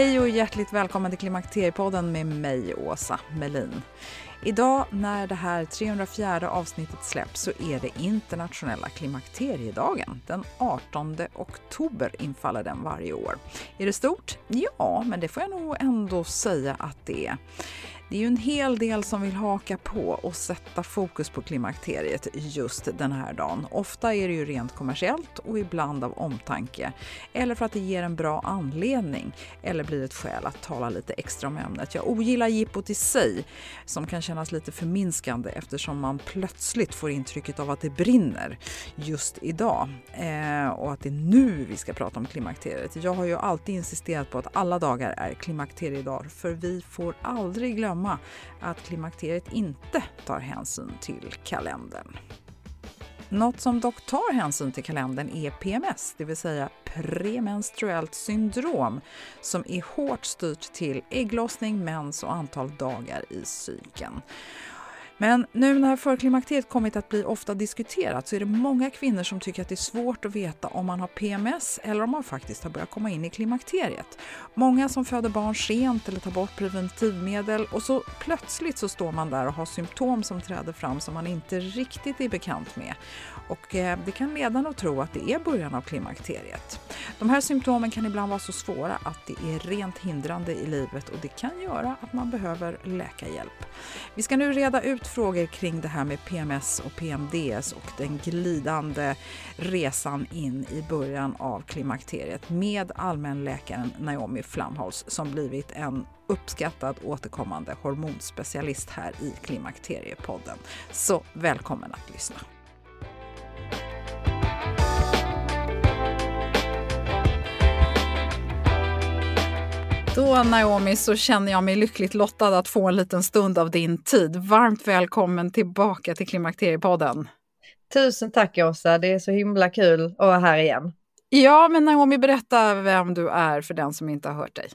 Hej och hjärtligt välkommen till Klimakteriepodden med mig, Åsa Melin. Idag när det här 304 avsnittet släpps så är det internationella klimakteriedagen. Den 18 oktober infaller den varje år. Är det stort? Ja, men det får jag nog ändå säga att det är. Det är ju en hel del som vill haka på och sätta fokus på klimakteriet just den här dagen. Ofta är det ju rent kommersiellt och ibland av omtanke. Eller för att det ger en bra anledning eller blir ett skäl att tala lite extra om ämnet. Jag ogillar jippot i sig som kan kännas lite förminskande eftersom man plötsligt får intrycket av att det brinner just idag eh, och att det är nu vi ska prata om klimakteriet. Jag har ju alltid insisterat på att alla dagar är klimakteriedagar för vi får aldrig glömma glömma att klimakteriet inte tar hänsyn till kalendern. Något som dock tar hänsyn till kalendern är PMS, det vill säga premenstruellt syndrom som är hårt styrt till ägglossning, mens och antal dagar i cykeln. Men nu när förklimakteriet kommit att bli ofta diskuterat så är det många kvinnor som tycker att det är svårt att veta om man har PMS eller om man faktiskt har börjat komma in i klimakteriet. Många som föder barn sent eller tar bort preventivmedel och så plötsligt så står man där och har symptom som träder fram som man inte riktigt är bekant med. Och eh, det kan leda en att tro att det är början av klimakteriet. De här symptomen kan ibland vara så svåra att det är rent hindrande i livet och det kan göra att man behöver läkarhjälp. Vi ska nu reda ut frågor kring det här med PMS och PMDS och den glidande resan in i början av klimakteriet med allmänläkaren Naomi Flamholz som blivit en uppskattad återkommande hormonspecialist här i Klimakteriepodden. Så välkommen att lyssna! Då Naomi så känner jag mig lyckligt lottad att få en liten stund av din tid. Varmt välkommen tillbaka till Klimakteriepodden. Tusen tack Åsa, det är så himla kul att vara här igen. Ja, men Naomi, berätta vem du är för den som inte har hört dig.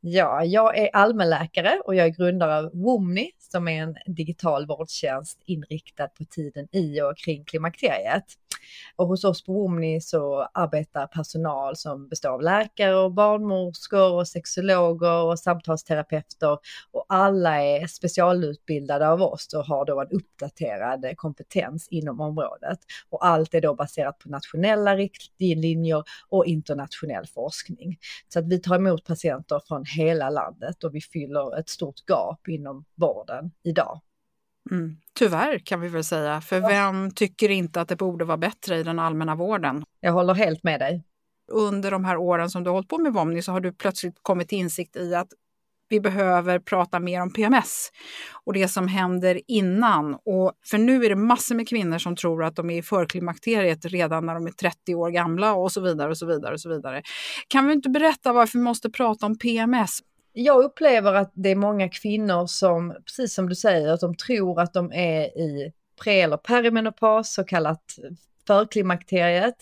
Ja, jag är allmänläkare och jag är grundare av Womni som är en digital vårdtjänst inriktad på tiden i och kring klimakteriet. Och hos oss på Womni så arbetar personal som består av läkare och barnmorskor och sexologer och samtalsterapeuter och alla är specialutbildade av oss och har då en uppdaterad kompetens inom området. Och allt är då baserat på nationella riktlinjer och internationell forskning. Så att vi tar emot patienter från hela landet och vi fyller ett stort gap inom vården idag. Mm. Tyvärr kan vi väl säga, för vem tycker inte att det borde vara bättre i den allmänna vården? Jag håller helt med dig. Under de här åren som du har hållit på med Vomni så har du plötsligt kommit till insikt i att vi behöver prata mer om PMS och det som händer innan. Och för nu är det massor med kvinnor som tror att de är i förklimakteriet redan när de är 30 år gamla och så vidare. och så vidare och så vidare. Kan vi inte berätta varför vi måste prata om PMS? Jag upplever att det är många kvinnor som, precis som du säger, att de tror att de är i pre eller perimenopaus, så kallat förklimakteriet.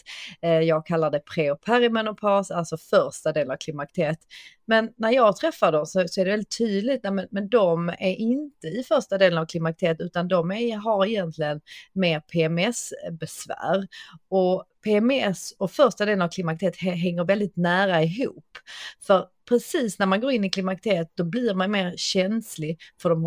Eh, jag kallar det pre och perimenopaus, alltså första delen av klimakteriet. Men när jag träffar dem så, så är det väldigt tydligt, men, men de är inte i första delen av klimakteriet utan de är, har egentligen mer PMS-besvär. Och PMS och första delen av klimakteriet hänger väldigt nära ihop. För precis när man går in i klimakteriet då blir man mer känslig för de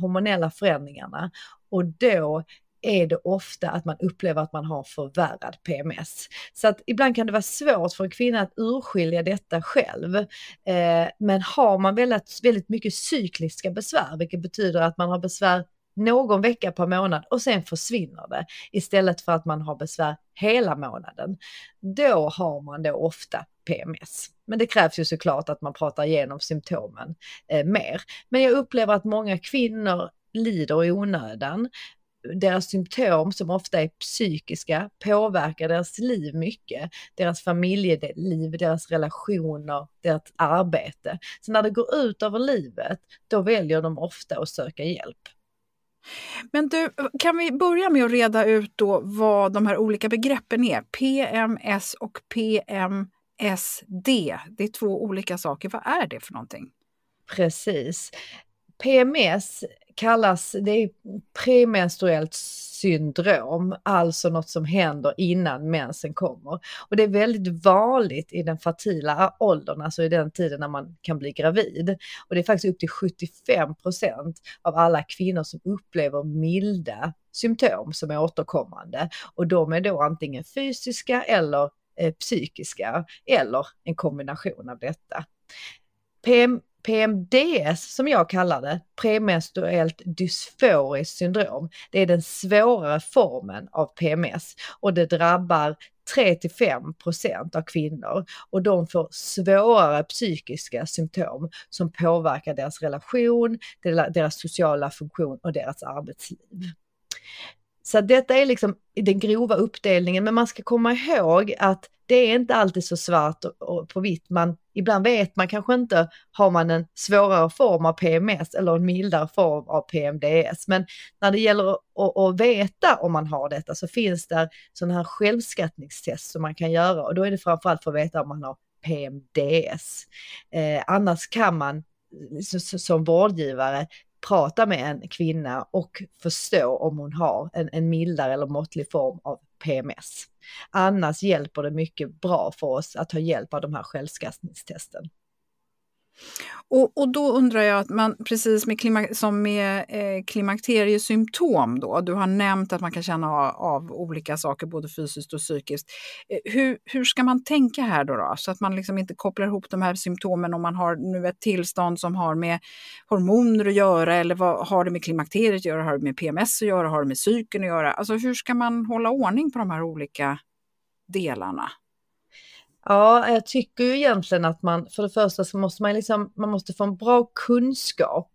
hormonella förändringarna och då är det ofta att man upplever att man har förvärrad PMS. Så att ibland kan det vara svårt för en kvinna att urskilja detta själv. Eh, men har man väldigt, väldigt mycket cykliska besvär, vilket betyder att man har besvär någon vecka per månad och sen försvinner det istället för att man har besvär hela månaden. Då har man då ofta PMS. Men det krävs ju såklart att man pratar igenom symptomen eh, mer. Men jag upplever att många kvinnor lider i onödan deras symptom som ofta är psykiska påverkar deras liv mycket. Deras familjeliv, deras relationer, deras arbete. Så när det går ut över livet, då väljer de ofta att söka hjälp. Men du, kan vi börja med att reda ut då vad de här olika begreppen är? PMS och PM... PMSD, det är två olika saker. Vad är det för någonting? Precis. PMS kallas, det är premenstruellt syndrom, alltså något som händer innan mensen kommer. Och det är väldigt vanligt i den fertila åldern, alltså i den tiden när man kan bli gravid. Och det är faktiskt upp till 75% av alla kvinnor som upplever milda symptom som är återkommande. Och de är då antingen fysiska eller Eh, psykiska eller en kombination av detta. PM, PMDS som jag kallar det, premenstruellt dysforiskt syndrom, det är den svårare formen av PMS och det drabbar 3 5% av kvinnor och de får svårare psykiska symptom som påverkar deras relation, deras sociala funktion och deras arbetsliv. Så detta är liksom den grova uppdelningen, men man ska komma ihåg att det är inte alltid så svart och på vitt. Man, ibland vet man kanske inte, har man en svårare form av PMS eller en mildare form av PMDS. Men när det gäller att, att veta om man har detta så finns det sådana här självskattningstest som man kan göra och då är det framförallt för att veta om man har PMDS. Eh, annars kan man som vårdgivare prata med en kvinna och förstå om hon har en, en mildare eller måttlig form av PMS. Annars hjälper det mycket bra för oss att ta hjälp av de här självskattningstesten. Och, och då undrar jag, att man, precis med klima, som med eh, klimakteriesymptom då, du har nämnt att man kan känna av, av olika saker både fysiskt och psykiskt. Eh, hur, hur ska man tänka här då, då? Så att man liksom inte kopplar ihop de här symptomen om man har nu ett tillstånd som har med hormoner att göra eller vad har det med klimakteriet att göra, har det med PMS att göra, har det med psyken att göra? Alltså hur ska man hålla ordning på de här olika delarna? Ja, jag tycker ju egentligen att man, för det första så måste man liksom, man måste få en bra kunskap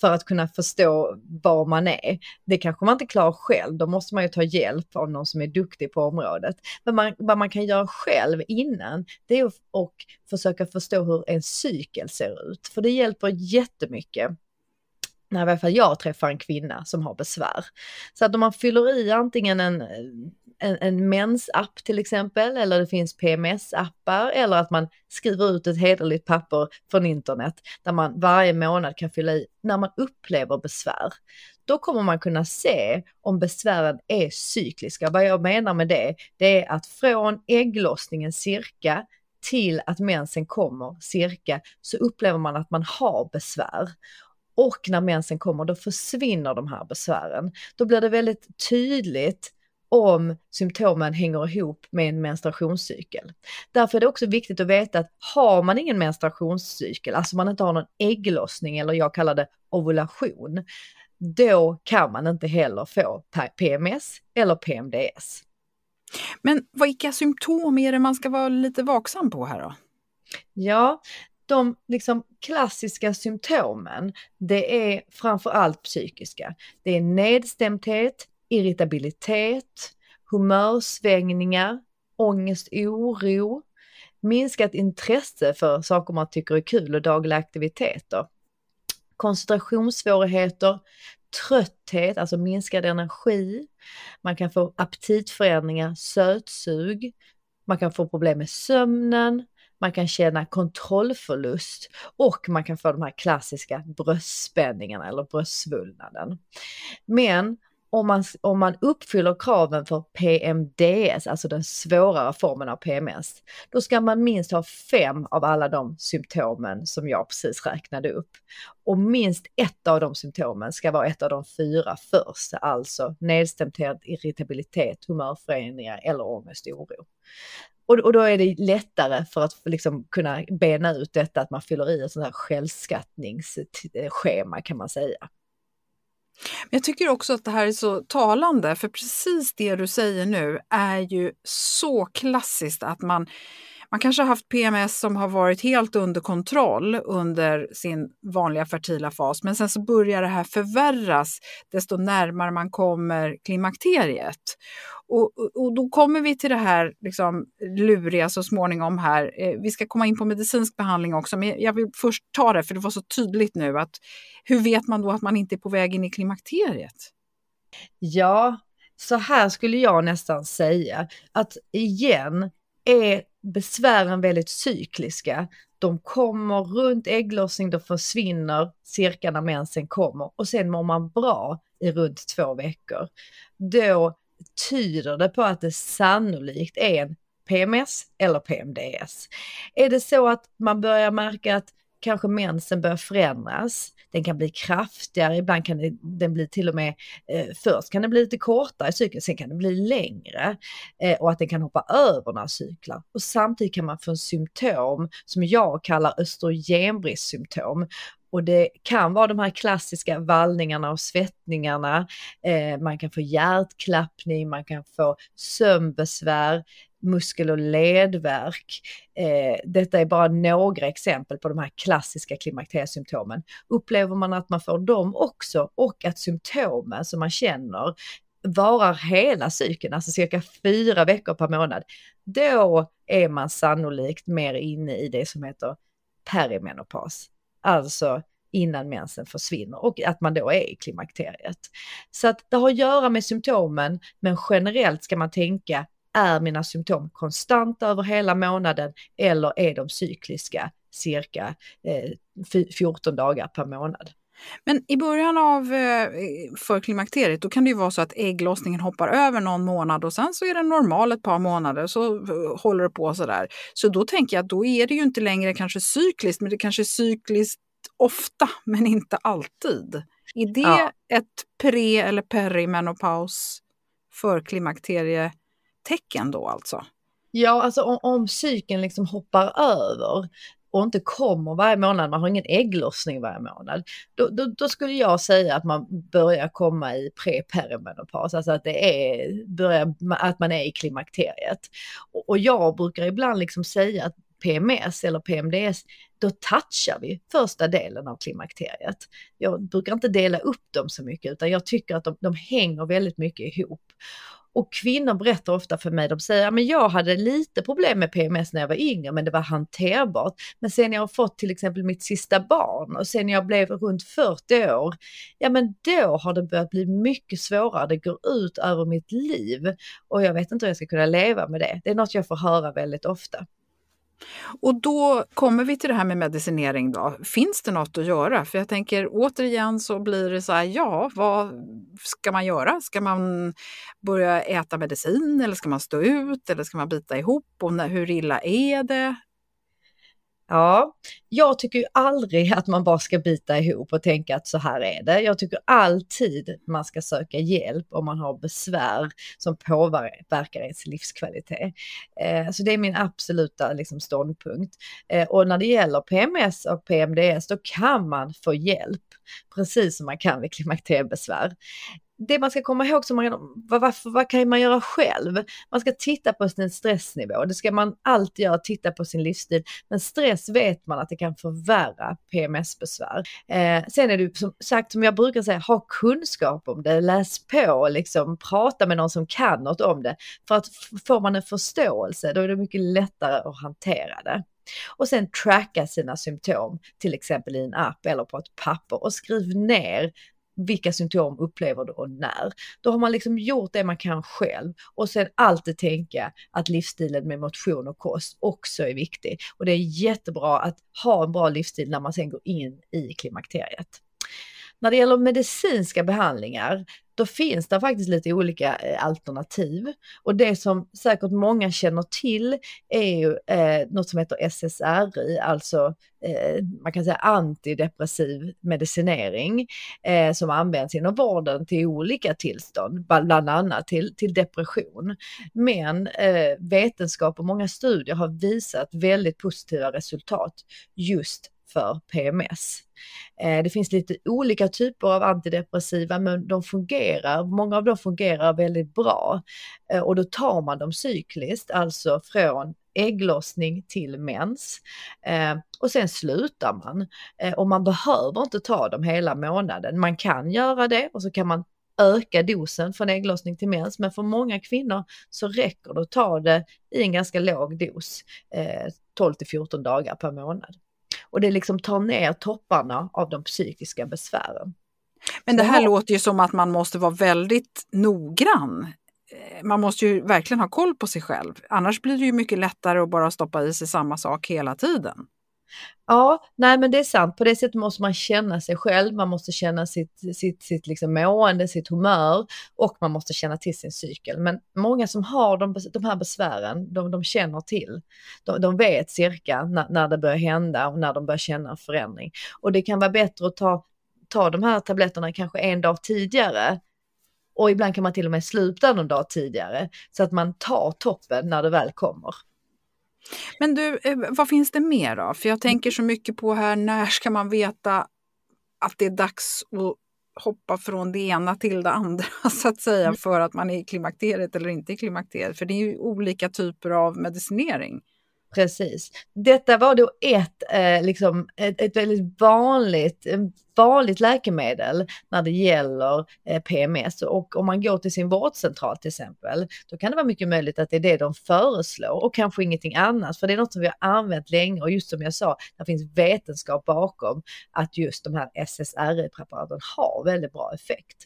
för att kunna förstå var man är. Det kanske man inte klarar själv, då måste man ju ta hjälp av någon som är duktig på området. Men man, vad man kan göra själv innan, det är att och försöka förstå hur en cykel ser ut, för det hjälper jättemycket när i alla fall jag träffar en kvinna som har besvär. Så att om man fyller i antingen en en, en mensapp till exempel, eller det finns PMS-appar, eller att man skriver ut ett hederligt papper från internet där man varje månad kan fylla i när man upplever besvär. Då kommer man kunna se om besvären är cykliska. Vad jag menar med det, det är att från ägglossningen cirka till att mensen kommer cirka så upplever man att man har besvär. Och när mensen kommer då försvinner de här besvären. Då blir det väldigt tydligt om symptomen hänger ihop med en menstruationscykel. Därför är det också viktigt att veta att har man ingen menstruationscykel, alltså man inte har någon ägglossning eller jag kallar det ovulation, då kan man inte heller få PMS eller PMDS. Men vilka symptom är det man ska vara lite vaksam på här då? Ja, de liksom klassiska symptomen, det är framför allt psykiska. Det är nedstämdhet, irritabilitet, humörsvängningar, ångest, oro, minskat intresse för saker man tycker är kul och dagliga aktiviteter, koncentrationssvårigheter, trötthet, alltså minskad energi, man kan få aptitförändringar, sötsug, man kan få problem med sömnen, man kan känna kontrollförlust och man kan få de här klassiska bröstspänningarna eller bröstsvullnaden. Men om man, om man uppfyller kraven för PMDS, alltså den svårare formen av PMS, då ska man minst ha fem av alla de symptomen som jag precis räknade upp. Och minst ett av de symptomen ska vara ett av de fyra första, alltså nedstämdhet, irritabilitet, humörförändringar eller ångest och oro. Och, och då är det lättare för att liksom kunna bena ut detta att man fyller i ett sånt här självskattningsschema kan man säga. Men jag tycker också att det här är så talande, för precis det du säger nu är ju så klassiskt att man man kanske har haft PMS som har varit helt under kontroll under sin vanliga fertila fas, men sen så börjar det här förvärras desto närmare man kommer klimakteriet. Och, och då kommer vi till det här liksom, luriga så småningom här. Eh, vi ska komma in på medicinsk behandling också, men jag vill först ta det, för det var så tydligt nu att hur vet man då att man inte är på väg in i klimakteriet? Ja, så här skulle jag nästan säga att igen är besvären väldigt cykliska. De kommer runt ägglossning, de försvinner cirka när mensen kommer och sen mår man bra i runt två veckor. Då tyder det på att det sannolikt är en PMS eller PMDS. Är det så att man börjar märka att kanske mensen börjar förändras, den kan bli kraftigare, ibland kan den bli till och med, eh, först kan den bli lite kortare i cykeln, sen kan den bli längre eh, och att den kan hoppa över några cyklar. Och samtidigt kan man få en symptom som jag kallar östrogenbristsymptom. Och det kan vara de här klassiska vallningarna och svettningarna, eh, man kan få hjärtklappning, man kan få sömnbesvär, muskel och ledvärk. Eh, detta är bara några exempel på de här klassiska klimakteriesymptomen. Upplever man att man får dem också och att symptomen som man känner varar hela cykeln, alltså cirka fyra veckor per månad, då är man sannolikt mer inne i det som heter perimenopaus, alltså innan mensen försvinner och att man då är i klimakteriet. Så att det har att göra med symptomen, men generellt ska man tänka är mina symptom konstanta över hela månaden eller är de cykliska cirka eh, 14 dagar per månad? Men i början av eh, förklimakteriet då kan det ju vara så att ägglossningen hoppar över någon månad och sen så är den normal ett par månader så eh, håller det på sådär. Så då tänker jag att då är det ju inte längre kanske cykliskt, men det kanske är cykliskt ofta, men inte alltid. Är det ja. ett pre eller perimenopaus förklimakterie tecken då alltså? Ja, alltså om, om cykeln liksom hoppar över och inte kommer varje månad, man har ingen ägglossning varje månad, då, då, då skulle jag säga att man börjar komma i preperimenopaus, alltså att det är, börjar, att man är i klimakteriet. Och, och jag brukar ibland liksom säga att PMS eller PMDS, då touchar vi första delen av klimakteriet. Jag brukar inte dela upp dem så mycket utan jag tycker att de, de hänger väldigt mycket ihop. Och kvinnor berättar ofta för mig, de säger, men jag hade lite problem med PMS när jag var yngre, men det var hanterbart. Men sen jag har fått till exempel mitt sista barn och sen jag blev runt 40 år, ja men då har det börjat bli mycket svårare, det går ut över mitt liv och jag vet inte hur jag ska kunna leva med det. Det är något jag får höra väldigt ofta. Och då kommer vi till det här med medicinering. Då. Finns det något att göra? För jag tänker återigen så blir det så här, ja, vad ska man göra? Ska man börja äta medicin eller ska man stå ut eller ska man bita ihop? Och när, hur illa är det? Ja, jag tycker ju aldrig att man bara ska bita ihop och tänka att så här är det. Jag tycker alltid man ska söka hjälp om man har besvär som påverkar ens livskvalitet. Eh, så det är min absoluta liksom, ståndpunkt. Eh, och när det gäller PMS och PMDS då kan man få hjälp, precis som man kan vid klimakteriebesvär det man ska komma ihåg, som man, vad, vad, vad kan man göra själv? Man ska titta på sin stressnivå, det ska man alltid göra, titta på sin livsstil. Men stress vet man att det kan förvärra PMS-besvär. Eh, sen är det som sagt, som jag brukar säga, ha kunskap om det, läs på, liksom, prata med någon som kan något om det. För att får man en förståelse, då är det mycket lättare att hantera det. Och sen tracka sina symptom, till exempel i en app eller på ett papper och skriv ner vilka symptom upplever du och när. Då har man liksom gjort det man kan själv och sen alltid tänka att livsstilen med motion och kost också är viktig. Och det är jättebra att ha en bra livsstil när man sen går in i klimakteriet. När det gäller medicinska behandlingar, då finns det faktiskt lite olika eh, alternativ. Och det som säkert många känner till är ju eh, något som heter SSRI, alltså eh, man kan säga antidepressiv medicinering eh, som används inom vården till olika tillstånd, bland annat till, till depression. Men eh, vetenskap och många studier har visat väldigt positiva resultat just för PMS. Eh, det finns lite olika typer av antidepressiva men de fungerar, många av dem fungerar väldigt bra. Eh, och då tar man dem cykliskt, alltså från ägglossning till mens. Eh, och sen slutar man. och man behöver inte ta dem hela månaden. Man kan göra det och så kan man öka dosen från ägglossning till mens. Men för många kvinnor så räcker det att ta det i en ganska låg dos, 12 till 14 dagar per månad och det liksom tar ner topparna av de psykiska besvären. Men det här låter ju som att man måste vara väldigt noggrann. Eh, man måste ju verkligen ha koll på sig själv, annars blir det ju mycket lättare att bara stoppa i sig samma sak hela tiden. Ja, nej men det är sant. På det sättet måste man känna sig själv, man måste känna sitt, sitt, sitt liksom mående, sitt humör och man måste känna till sin cykel. Men många som har de, de här besvären, de, de känner till. De, de vet cirka när, när det börjar hända och när de börjar känna förändring. Och det kan vara bättre att ta, ta de här tabletterna kanske en dag tidigare och ibland kan man till och med sluta någon dag tidigare så att man tar toppen när det väl kommer. Men du, eh, vad finns det mer då? För jag tänker så mycket på här, när ska man veta att det är dags att hoppa från det ena till det andra så att säga mm. för att man är i klimakteriet eller inte i klimakteriet? För det är ju olika typer av medicinering. Precis. Detta var då ett, eh, liksom, ett, ett väldigt vanligt, vanligt läkemedel när det gäller eh, PMS. Och om man går till sin vårdcentral till exempel, då kan det vara mycket möjligt att det är det de föreslår och kanske ingenting annat. För det är något som vi har använt länge och just som jag sa, det finns vetenskap bakom att just de här SSRI-preparaten har väldigt bra effekt.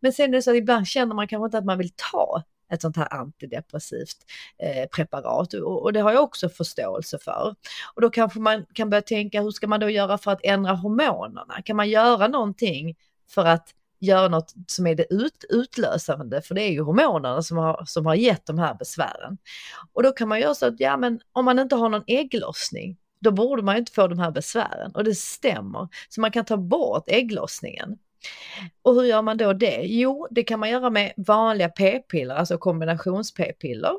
Men sen är det så att ibland känner man kanske inte att man vill ta ett sånt här antidepressivt eh, preparat och, och, det har jag också förståelse för. Och då kanske man kan börja tänka, hur ska man då göra för att ändra hormonerna? Kan man göra någonting för att göra något som är det ut, utlösande, för det är ju hormonerna som har, som har gett de här besvären. Och då kan man göra så att, ja men om man inte har någon ägglossning, då borde man ju inte få de här besvären och det stämmer. Så man kan ta bort ägglossningen. Och hur gör man då det? Jo, det kan man göra med vanliga p-piller, alltså kombinations-p-piller,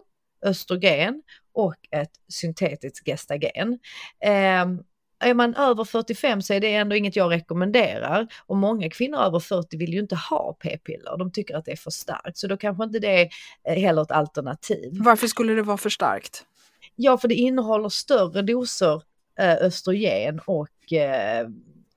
östrogen och ett syntetiskt gestagen. Eh, är man över 45 så är det ändå inget jag rekommenderar och många kvinnor över 40 vill ju inte ha p-piller. De tycker att det är för starkt, så då kanske inte det är heller ett alternativ. Varför skulle det vara för starkt? Ja, för det innehåller större doser eh, östrogen och eh,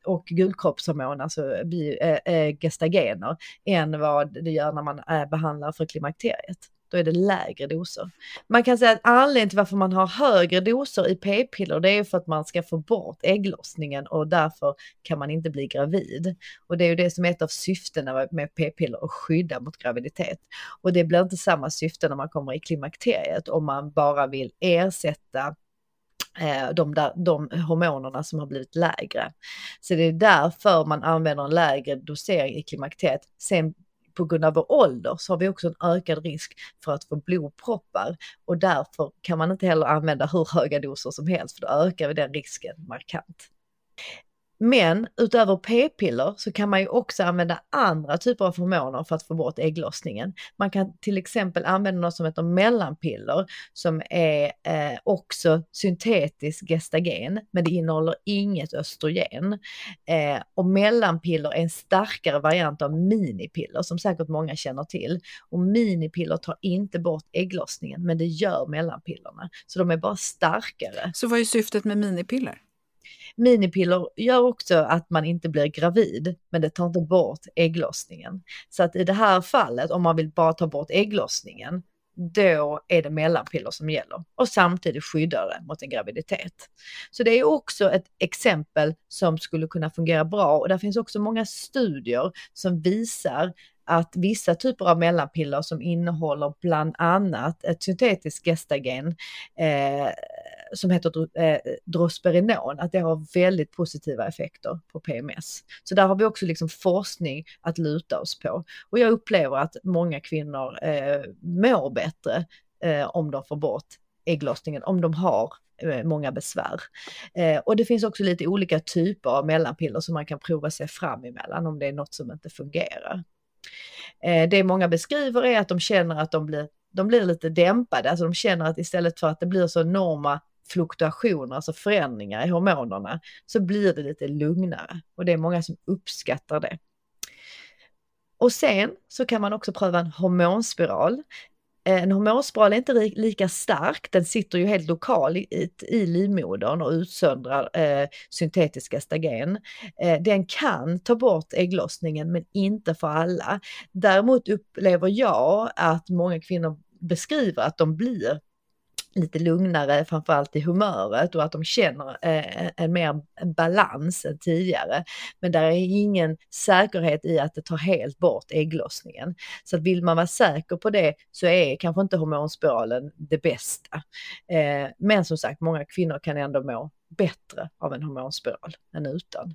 och gulkroppshormon, alltså äh, gestagener, än vad det gör när man äh, behandlar för klimakteriet. Då är det lägre doser. Man kan säga att anledningen till varför man har högre doser i p-piller det är för att man ska få bort ägglossningen och därför kan man inte bli gravid. Och det är ju det som är ett av syftena med p-piller, att skydda mot graviditet. Och det blir inte samma syfte när man kommer i klimakteriet om man bara vill ersätta Eh, de, där, de hormonerna som har blivit lägre. Så det är därför man använder en lägre dosering i klimakteriet. Sen på grund av vår ålder så har vi också en ökad risk för att få blodproppar och därför kan man inte heller använda hur höga doser som helst för då ökar vi den risken markant. Men utöver p-piller så kan man ju också använda andra typer av hormoner för att få bort ägglossningen. Man kan till exempel använda något som heter mellanpiller som är eh, också syntetiskt gestagen men det innehåller inget östrogen. Eh, och mellanpiller är en starkare variant av minipiller som säkert många känner till. Och minipiller tar inte bort ägglossningen men det gör mellanpillerna. Så de är bara starkare. Så vad är syftet med minipiller? Minipiller gör också att man inte blir gravid, men det tar inte bort ägglossningen. Så att i det här fallet, om man vill bara ta bort ägglossningen, då är det mellanpiller som gäller och samtidigt skyddar det mot en graviditet. Så det är också ett exempel som skulle kunna fungera bra och där finns också många studier som visar att vissa typer av mellanpiller som innehåller bland annat ett syntetiskt gestagen eh, som heter eh, drosperinon, att det har väldigt positiva effekter på PMS. Så där har vi också liksom forskning att luta oss på. Och jag upplever att många kvinnor eh, mår bättre eh, om de får bort ägglossningen, om de har eh, många besvär. Eh, och det finns också lite olika typer av mellanpiller som man kan prova sig fram emellan om det är något som inte fungerar. Eh, det många beskriver är att de känner att de blir, de blir lite dämpade, alltså de känner att istället för att det blir så enorma fluktuationer, alltså förändringar i hormonerna, så blir det lite lugnare och det är många som uppskattar det. Och sen så kan man också pröva en hormonspiral. Eh, en hormonspiral är inte lika stark, den sitter ju helt lokal i, i livmodern och utsöndrar eh, syntetiska stagen. Eh, den kan ta bort ägglossningen men inte för alla. Däremot upplever jag att många kvinnor beskriver att de blir lite lugnare, framförallt i humöret och att de känner eh, en mer balans än tidigare. Men där är ingen säkerhet i att det tar helt bort ägglossningen. Så vill man vara säker på det så är kanske inte hormonspiralen det bästa. Eh, men som sagt, många kvinnor kan ändå må bättre av en hormonspiral än utan.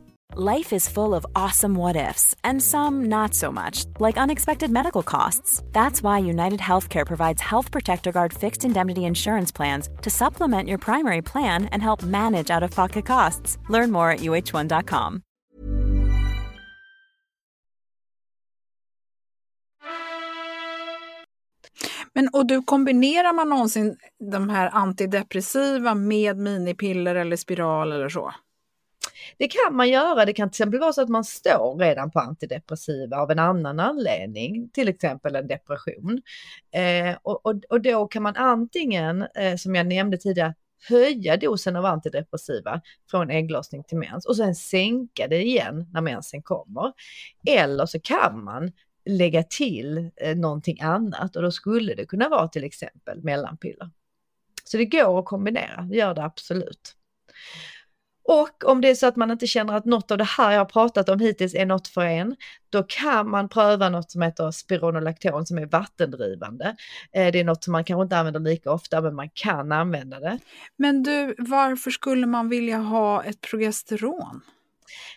Life is full of awesome what ifs, and some not so much, like unexpected medical costs. That's why United Healthcare provides Health Protector Guard fixed indemnity insurance plans to supplement your primary plan and help manage out of pocket costs. Learn more at uh1.com. Men och du kombinerar man någonsin de här antidepressiva med minipiller eller spiral eller så? Det kan man göra. Det kan till exempel vara så att man står redan på antidepressiva av en annan anledning, till exempel en depression. Eh, och, och, och, då kan man antingen, eh, som jag nämnde tidigare, höja dosen av antidepressiva från ägglossning till mens och sen sänka det igen när mensen kommer. Eller så kan man lägga till eh, någonting annat och då skulle det kunna vara till exempel mellanpiller. Så det går att kombinera, det gör det absolut. Och om det är så att man inte känner att något av det här jag har pratat om hittills är något för en, då kan man pröva något som heter spironolakton som är vattendrivande. Eh, det är något som man kanske inte använder lika ofta, men man kan använda det. Men du, varför skulle man vilja ha ett progesteron?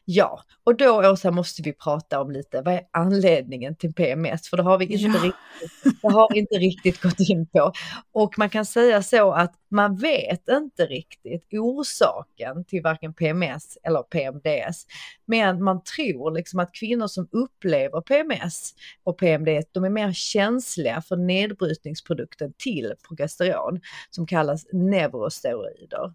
Ja, och då Åsa måste vi prata om lite, vad är anledningen till PMS? För det har vi inte, Ja. riktigt, det har inte riktigt gått in på. Och man kan säga så att man vet inte riktigt orsaken till varken PMS eller PMDS. Men man tror liksom att kvinnor som upplever PMS och PMDS, de är mer känsliga för nedbrytningsprodukten till progesteron som kallas neurosteroider.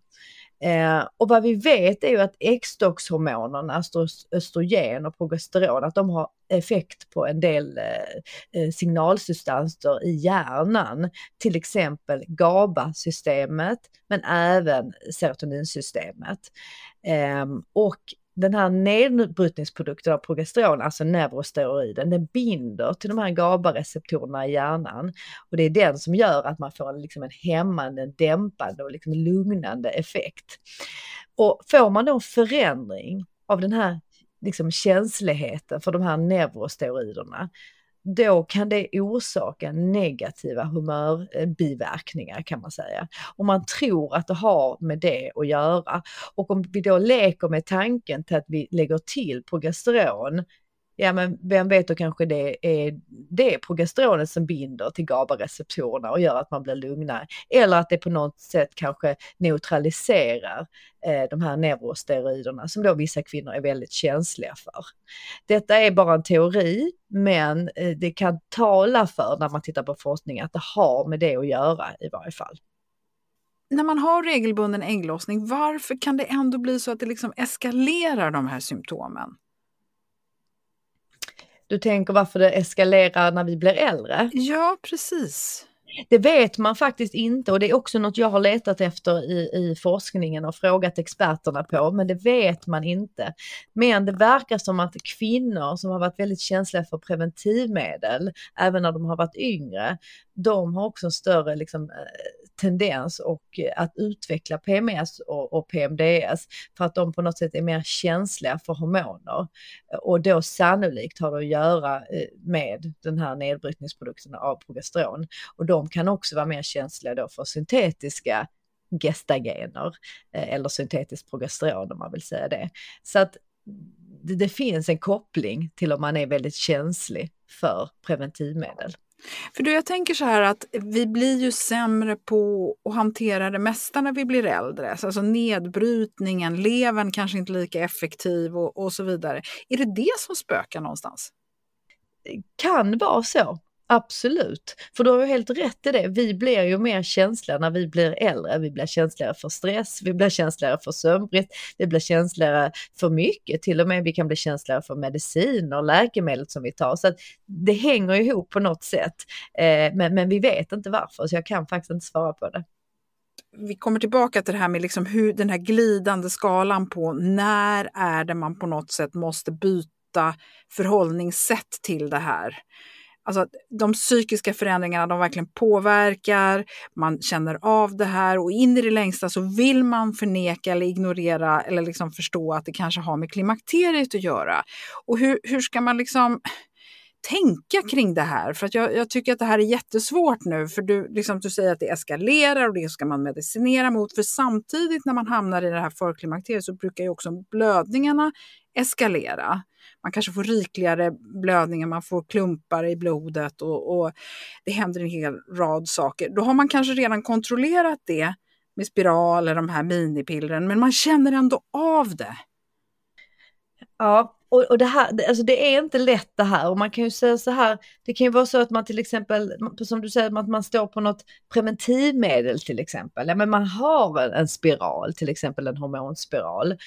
Eh, och vad vi vet är ju att äggstockshormonerna, östro- östrogen och progesteron, att de har effekt på en del eh, eh signalsubstanser i hjärnan, till exempel GABA-systemet men även serotoninsystemet. Eh, och den här nedbrytningsprodukten av progesteron, alltså neurosteroiden, den binder till de här GABA-receptorerna i hjärnan. Och det är den som gör att man får en, liksom en hämmande, dämpande och liksom lugnande effekt. Och får man då en förändring av den här liksom känsligheten för de här neurosteroiderna, då kan det orsaka negativa humörbiverkningar kan man säga. Och man tror att det har med det att göra. Och om vi då leker med tanken till att vi lägger till progesteron, ja men vem vet då kanske det är det progesteronet som binder till GABA-receptorerna och gör att man blir lugnare. Eller att det på något sätt kanske neutraliserar eh, de här neurosteroiderna som då vissa kvinnor är väldigt känsliga för. Detta är bara en teori, men eh, det kan tala för när man tittar på forskning att det har med det att göra i varje fall. När man har regelbunden ägglossning, varför kan det ändå bli så att det liksom eskalerar de här symptomen? Du tänker varför det eskalerar när vi blir äldre? Ja, precis. Det vet man faktiskt inte och det är också något jag har letat efter i, i forskningen och frågat experterna på, men det vet man inte. Men det verkar som att kvinnor som har varit väldigt känsliga för preventivmedel, även när de har varit yngre, de har också en större liksom, tendens och eh, att utveckla PMS och, och, PMDS för att de på något sätt är mer känsliga för hormoner. Och då sannolikt har det att göra eh, med den här nedbrytningsprodukten av progesteron. Och de kan också vara mer känsliga då för syntetiska gestagener eh, eller syntetiskt progesteron om man vill säga det. Så att det, det finns en koppling till om man är väldigt känslig för preventivmedel. För du, jag tänker så här att vi blir ju sämre på att hantera det mesta när vi blir äldre. Alltså nedbrytningen, levern kanske inte lika effektiv och, och så vidare. Är det det som spökar någonstans? Kan vara så. Absolut, för du har ju helt rätt i det. Vi blir ju mer känsliga när vi blir äldre. Vi blir känsligare för stress, vi blir känsligare för sömnbrist, vi blir känsligare för mycket. Till och med vi kan bli känsligare för mediciner och läkemedel som vi tar. Så att det hänger ihop på något sätt. Eh, men, men vi vet inte varför, så jag kan faktiskt inte svara på det. Vi kommer tillbaka till det här med liksom hur den här glidande skalan på när är det man på något sätt måste byta förhållningssätt till det här. Alltså de psykiska förändringarna de verkligen påverkar, man känner av det här och in i det längsta så vill man förneka eller ignorera eller liksom förstå att det kanske har med klimakteriet att göra. Och hur, hur ska man liksom tänka kring det här? För att jag, jag, tycker att det här är jättesvårt nu, för du, liksom, du säger att det eskalerar och det ska man medicinera mot. För samtidigt när man hamnar i det här förklimakteriet så brukar ju också blödningarna eskalera. Man kanske får rikligare blödningar, man får klumpar i blodet och, och, det händer en hel rad saker. Då har man kanske redan kontrollerat det med spiral eller de här minipillren, men man känner ändå av det. Ja, och, och det, här, alltså det är inte lätt det här och man kan ju säga så här, det kan ju vara så att man till exempel, som du säger, att man står på något preventivmedel till exempel, ja, men man har en, en spiral, till exempel en hormonspiral.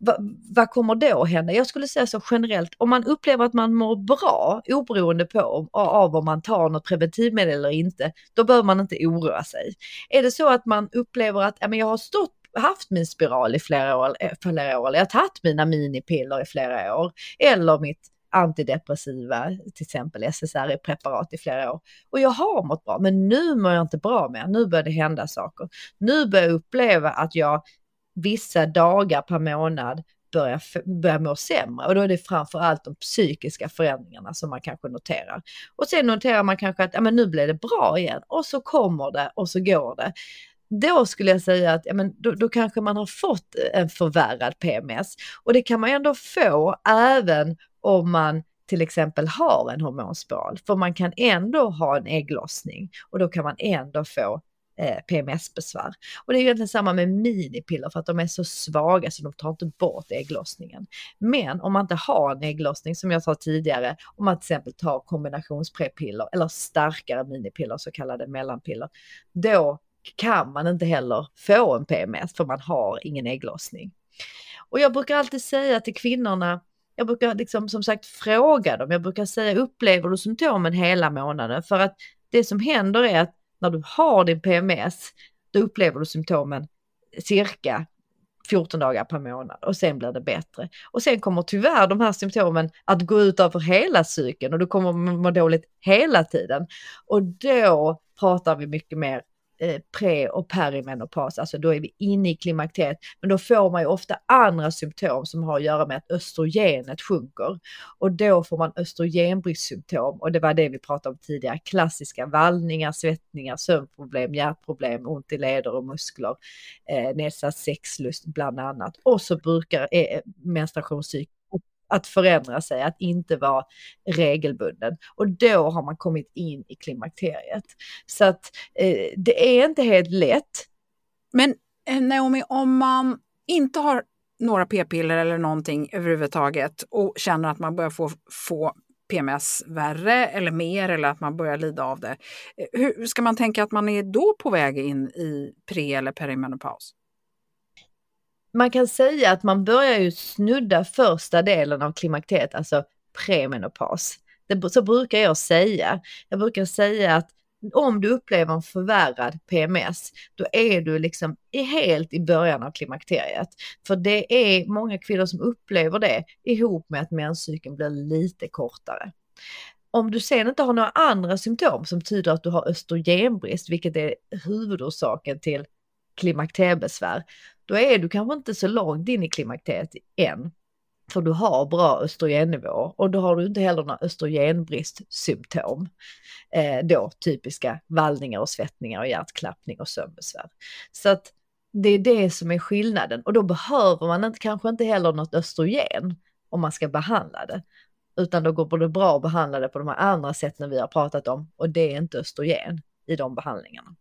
Va, vad kommer då hända? Jag skulle säga så generellt, om man upplever att man mår bra oberoende på av om man tar något preventivmedel eller inte, då behöver man inte oroa sig. Är det så att man upplever att ja, men jag har stått haft min spiral i flera år, eh, flera år, eller jag har tagit mina minipiller i flera år, eller mitt antidepressiva, till exempel SSRI-preparat i flera år. Och jag har mått bra, men nu mår jag inte bra mer, nu börjar det hända saker. Nu börjar jag uppleva att jag vissa dagar per månad börjar, börjar må sämre och då är det framför allt de psykiska förändringarna som man kanske noterar. Och sen noterar man kanske att ja, men nu blir det bra igen och så kommer det och så går det. då skulle jag säga att ja, men då, då kanske man har fått en förvärrad PMS. Och det kan man ändå få även om man till exempel har en hormonspiral. För man kan ändå ha en ägglossning och då kan man ändå få eh, PMS-besvär. Och det är egentligen samma med minipiller för att de är så svaga så de tar inte bort ägglossningen. Men om man inte har en ägglossning som jag sa tidigare, om man till exempel tar kombinationsprepiller eller starkare minipiller, så kallade mellanpiller, då kan man inte heller få en PMS för man har ingen ägglossning. Och jag brukar alltid säga till kvinnorna, jag brukar liksom som sagt fråga dem, jag brukar säga upplever du symptomen hela månaden? För att det som händer är att när du har din PMS, då upplever du symptomen cirka 14 dagar per månad och sen blir det bättre. Och sen kommer tyvärr de här symptomen att gå ut över hela cykeln och du kommer må dåligt hela tiden. Och då pratar vi mycket mer Eh, pre och perimenopaus, alltså då är vi inne i klimakteriet. Men då får man ju ofta andra symptom som har att göra med att östrogenet sjunker. Och då får man östrogenbristsymptom och det var det vi pratade om tidigare, klassiska vallningar, svettningar, sömnproblem, hjärtproblem, ont i leder och muskler, eh, nedsatt sexlust bland annat. Och så brukar eh, menstruationscykeln att förändra sig, att inte vara regelbunden. Och då har man kommit in i klimakteriet. Så att eh, det är inte helt lätt. Men eh, Naomi, om man inte har några p-piller eller någonting överhuvudtaget och känner att man börjar få, få PMS värre eller mer eller att man börjar lida av det. Eh, hur ska man tänka att man är då på väg in i pre eller perimenopaus? Man kan säga att man börjar ju snudda första delen av klimakteriet, alltså premenopaus. Det, så brukar jag säga. Jag brukar säga att om du upplever en förvärrad PMS, då är du liksom helt i början av klimakteriet. För det är många kvinnor som upplever det ihop med att menscykeln blir lite kortare. Om du sen inte har några andra symptom som tyder att du har östrogenbrist, vilket är huvudorsaken till klimakteriebesvär, då är du kanske inte så långt in i klimakteriet än. För du har bra östrogennivå och då har du inte heller några östrogenbristsymptom. Eh, då typiska vallningar och svettningar och hjärtklappning och sömnbesvär. Så att det är det som är skillnaden och då behöver man inte, kanske inte heller något östrogen om man ska behandla det. Utan då går det bra att behandla det på de här andra sätten vi har pratat om och det är inte östrogen i de behandlingarna.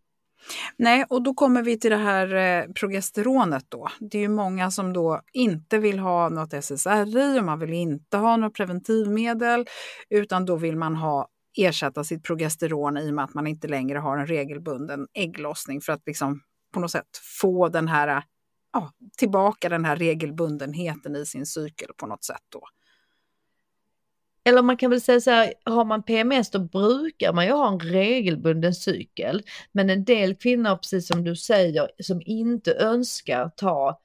Nej, och då kommer vi till det här eh, progesteronet då. Det är ju många som då inte vill ha något SSRI och man vill inte ha något preventivmedel utan då vill man ha ersätta sitt progesteron i och med att man inte längre har en regelbunden ägglossning för att liksom på något sätt få den här, ja, tillbaka den här regelbundenheten i sin cykel på något sätt då eller man kan väl säga så här, har man PMS då brukar man ju ha en regelbunden cykel. Men en del kvinnor, precis som du säger, som inte önskar ta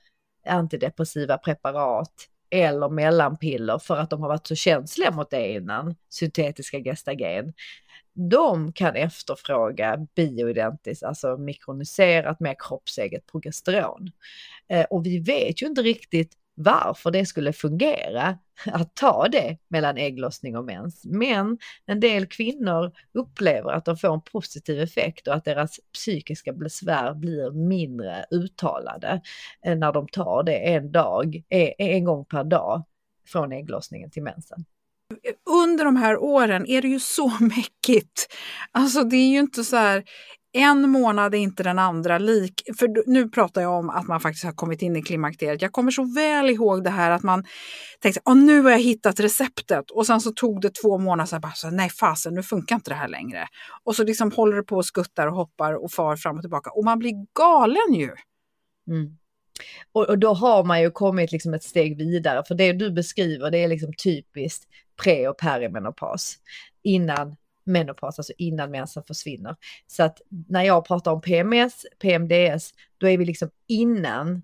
antidepressiva preparat eller mellanpiller för att de har varit så känsliga mot det innan, syntetiska gestagen. De kan efterfråga bioidentiskt, alltså mikroniserat med kroppseget progesteron. Eh, och vi vet ju inte riktigt varför det skulle fungera att ta det mellan ägglossning och mens. Men en del kvinnor upplever att de får en positiv effekt och att deras psykiska besvär blir mindre uttalade eh, när de tar det en dag, eh, en gång per dag från ägglossningen till mensen under de här åren är det ju så mäckigt. Alltså det är ju inte så här, en månad är inte den andra lik. För nu pratar jag om att man faktiskt har kommit in i klimakteriet. Jag kommer så väl ihåg det här att man tänkte att nu har jag hittat receptet och sen så tog det två månader så bara så, nej fasen nu funkar inte det här längre. Och så liksom håller det på och skuttar och hoppar och far fram och tillbaka och man blir galen ju. Mm. Och, och, då har man ju kommit liksom ett steg vidare för det du beskriver det är liksom typiskt pre och perimenopaus innan menopaus, alltså innan mensen försvinner. Så att när jag pratar om PMS, PMDS, då är vi liksom innan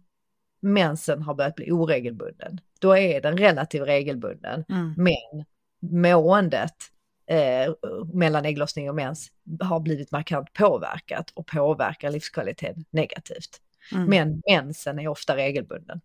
mensen har börjat bli oregelbunden. Då är den relativt regelbunden, mm. men måendet eh, mellan ägglossning och mens har blivit markant påverkat och påverkar livskvaliteten negativt. Mm. Men mensen är ofta regelbunden.